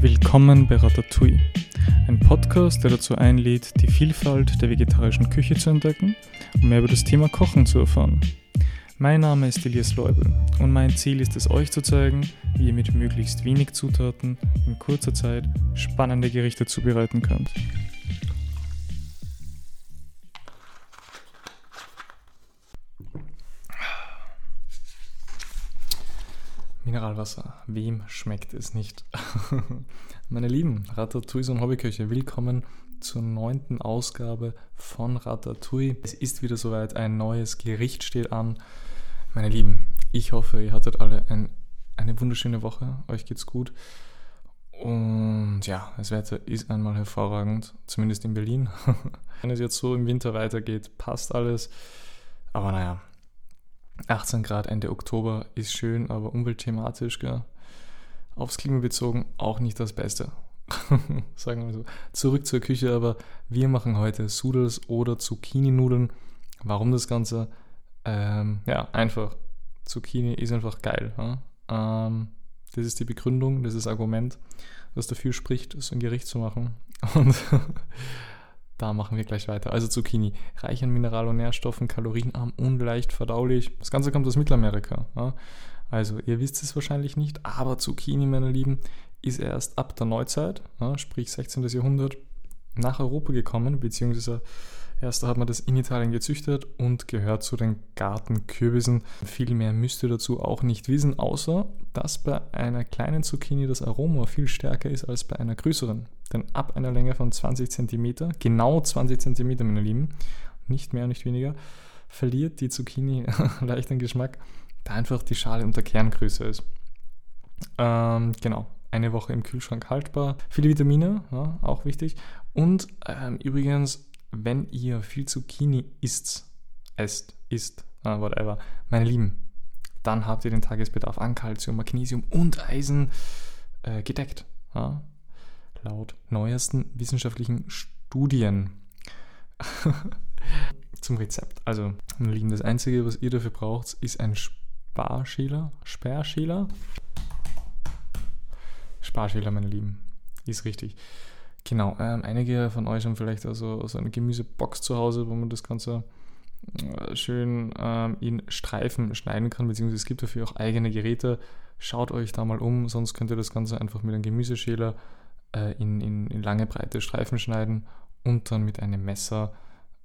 Willkommen bei Ratatouille, ein Podcast, der dazu einlädt, die Vielfalt der vegetarischen Küche zu entdecken und mehr über das Thema Kochen zu erfahren. Mein Name ist Elias Leubel und mein Ziel ist es, euch zu zeigen, wie ihr mit möglichst wenig Zutaten in kurzer Zeit spannende Gerichte zubereiten könnt. Mineralwasser. Wem schmeckt es nicht? Meine Lieben, Ratatouille und Hobbyköche, willkommen zur neunten Ausgabe von Ratatouille. Es ist wieder soweit, ein neues Gericht steht an. Meine Lieben, ich hoffe, ihr hattet alle ein, eine wunderschöne Woche. Euch geht's gut. Und ja, das Wetter ist einmal hervorragend, zumindest in Berlin. Wenn es jetzt so im Winter weitergeht, passt alles. Aber naja, 18 Grad Ende Oktober ist schön, aber umweltthematisch, gell? aufs Klima bezogen auch nicht das Beste. Sagen wir so. Zurück zur Küche, aber wir machen heute Sudels oder Zucchini-Nudeln. Warum das Ganze? Ähm, ja, einfach. Zucchini ist einfach geil. Ja? Ähm, das ist die Begründung, das ist das Argument, das dafür spricht, so ein Gericht zu machen. Und da machen wir gleich weiter. Also Zucchini, reich an Mineral- und Nährstoffen, kalorienarm und leicht verdaulich. Das Ganze kommt aus Mittelamerika. Ja? Also ihr wisst es wahrscheinlich nicht, aber Zucchini, meine Lieben, ist erst ab der Neuzeit, ja, sprich 16. Jahrhundert, nach Europa gekommen, beziehungsweise erst hat man das in Italien gezüchtet und gehört zu den Gartenkürbissen. Viel mehr müsst ihr dazu auch nicht wissen, außer dass bei einer kleinen Zucchini das Aroma viel stärker ist als bei einer größeren. Denn ab einer Länge von 20 cm, genau 20 cm, meine Lieben, nicht mehr, nicht weniger, verliert die Zucchini leicht an Geschmack, da einfach die Schale unter Kerngröße ist. Ähm, genau, eine Woche im Kühlschrank haltbar. Viele Vitamine, ja, auch wichtig. Und ähm, übrigens, wenn ihr viel Zucchini isst, esst, isst, uh, whatever, meine Lieben, dann habt ihr den Tagesbedarf an Kalzium, Magnesium und Eisen äh, gedeckt. Ja? Laut neuesten wissenschaftlichen Studien. Zum Rezept. Also, meine Lieben, das Einzige, was ihr dafür braucht, ist ein Sparschäler. Sperrschäler. Sparschäler, meine Lieben. Ist richtig. Genau, ähm, einige von euch haben vielleicht also so eine Gemüsebox zu Hause, wo man das Ganze äh, schön ähm, in Streifen schneiden kann, beziehungsweise es gibt dafür auch eigene Geräte. Schaut euch da mal um, sonst könnt ihr das Ganze einfach mit einem Gemüseschäler äh, in, in, in, lange, breite Streifen schneiden und dann mit einem Messer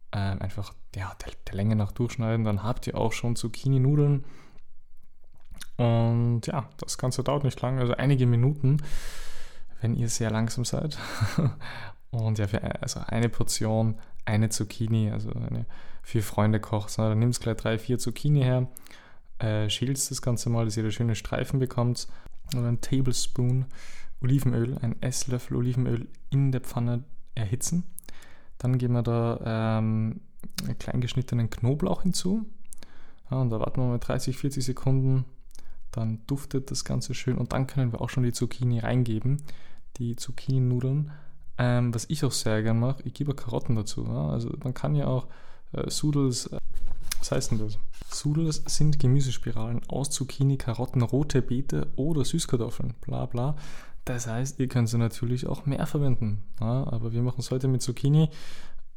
äh, einfach ja, der, der, Länge nach durchschneiden. Dann habt ihr auch schon Zucchini-Nudeln. Und ja, das Ganze dauert nicht lang, also einige Minuten, wenn ihr sehr langsam seid. und ja, für also eine Portion, eine Zucchini, also eine vier Freunde kocht, dann nimmst gleich drei, vier Zucchini her, äh, schälst das Ganze mal, dass ihr da schöne Streifen bekommt. Und ein Tablespoon Olivenöl, ein Esslöffel Olivenöl in der Pfanne erhitzen. Dann geben wir da ähm, klein Knoblauch hinzu. Ja, und da warten wir mal 30, 40 Sekunden. Dann duftet das Ganze schön und dann können wir auch schon die Zucchini reingeben. Die Zucchini-Nudeln. Ähm, was ich auch sehr gern mache, ich gebe Karotten dazu. Ja? Also man kann ja auch äh, Sudels, äh, was heißt denn das? Sudels sind Gemüsespiralen aus Zucchini, Karotten, rote Beete oder Süßkartoffeln, bla bla. Das heißt, ihr könnt sie natürlich auch mehr verwenden. Ja, aber wir machen es heute mit Zucchini.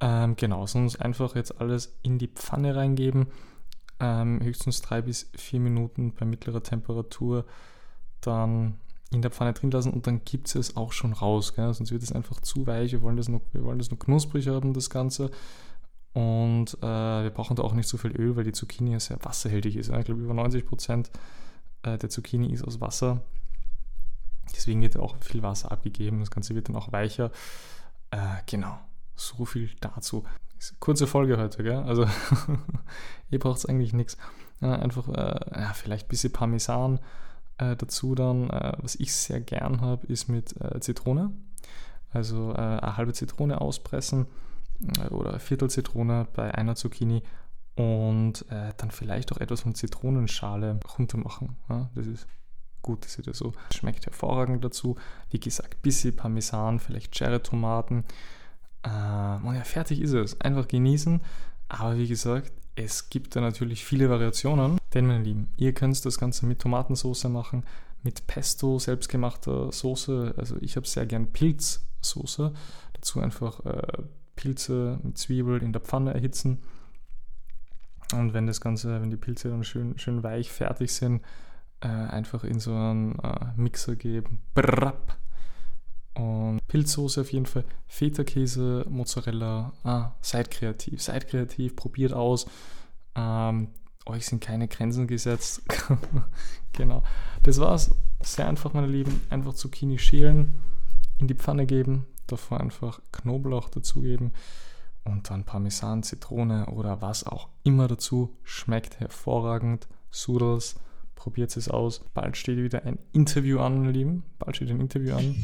Ähm, genau, sonst einfach jetzt alles in die Pfanne reingeben. Ähm, höchstens drei bis vier Minuten bei mittlerer Temperatur dann in der Pfanne drin lassen und dann gibt es auch schon raus. Gell? Sonst wird es einfach zu weich. Wir wollen das noch, wir wollen das noch knusprig haben, das Ganze. Und äh, wir brauchen da auch nicht so viel Öl, weil die Zucchini ja sehr wasserhältig ist. Ich glaube, über 90% äh, der Zucchini ist aus Wasser. Deswegen wird auch viel Wasser abgegeben. Das Ganze wird dann auch weicher. Äh, genau, so viel dazu. Kurze Folge heute, gell? Also, ihr braucht eigentlich nichts. Ja, einfach äh, ja, vielleicht ein bisschen Parmesan äh, dazu dann. Äh, was ich sehr gern habe, ist mit äh, Zitrone. Also äh, eine halbe Zitrone auspressen oder eine Viertel Zitrone bei einer Zucchini und dann vielleicht auch etwas von Zitronenschale runter machen. Ja, das ist gut, das ist so. Schmeckt hervorragend dazu. Wie gesagt, bisschen Parmesan, vielleicht Cherry-Tomaten. Äh, und ja, fertig ist es. Einfach genießen. Aber wie gesagt, es gibt da natürlich viele Variationen. Denn, meine Lieben, ihr könnt das Ganze mit Tomatensauce machen, mit Pesto, selbstgemachter Soße. Also ich habe sehr gern Pilzsoße. Dazu einfach äh, Pilze mit Zwiebel in der Pfanne erhitzen. Und wenn das Ganze, wenn die Pilze dann schön, schön weich fertig sind, äh, einfach in so einen äh, Mixer geben. Brapp. Und Pilzsoße auf jeden Fall, Feta-Käse, Mozzarella. Ah, seid kreativ, seid kreativ, probiert aus. Ähm, euch sind keine Grenzen gesetzt. genau. Das war's. Sehr einfach, meine Lieben. Einfach Zucchini schälen, in die Pfanne geben, davor einfach Knoblauch dazugeben und dann Parmesan, Zitrone oder was auch immer dazu. Schmeckt hervorragend. Sudels, probiert es aus. Bald steht wieder ein Interview an, meine Lieben. Bald steht ein Interview an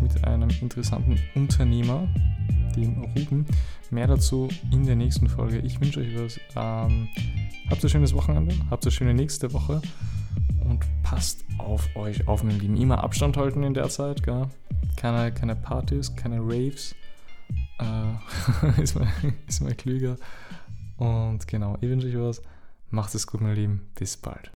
mit einem interessanten Unternehmer, dem Ruben. Mehr dazu in der nächsten Folge. Ich wünsche euch was. Ähm, habt ein schönes Wochenende, habt eine schöne nächste Woche und passt auf euch auf, meine Lieben. Immer Abstand halten in der Zeit. Gell? Keine, keine Partys, keine Raves. Äh, ist, mal, klüger. Und genau, ich wünsche euch was. Macht es gut, meine Lieben. Bis bald.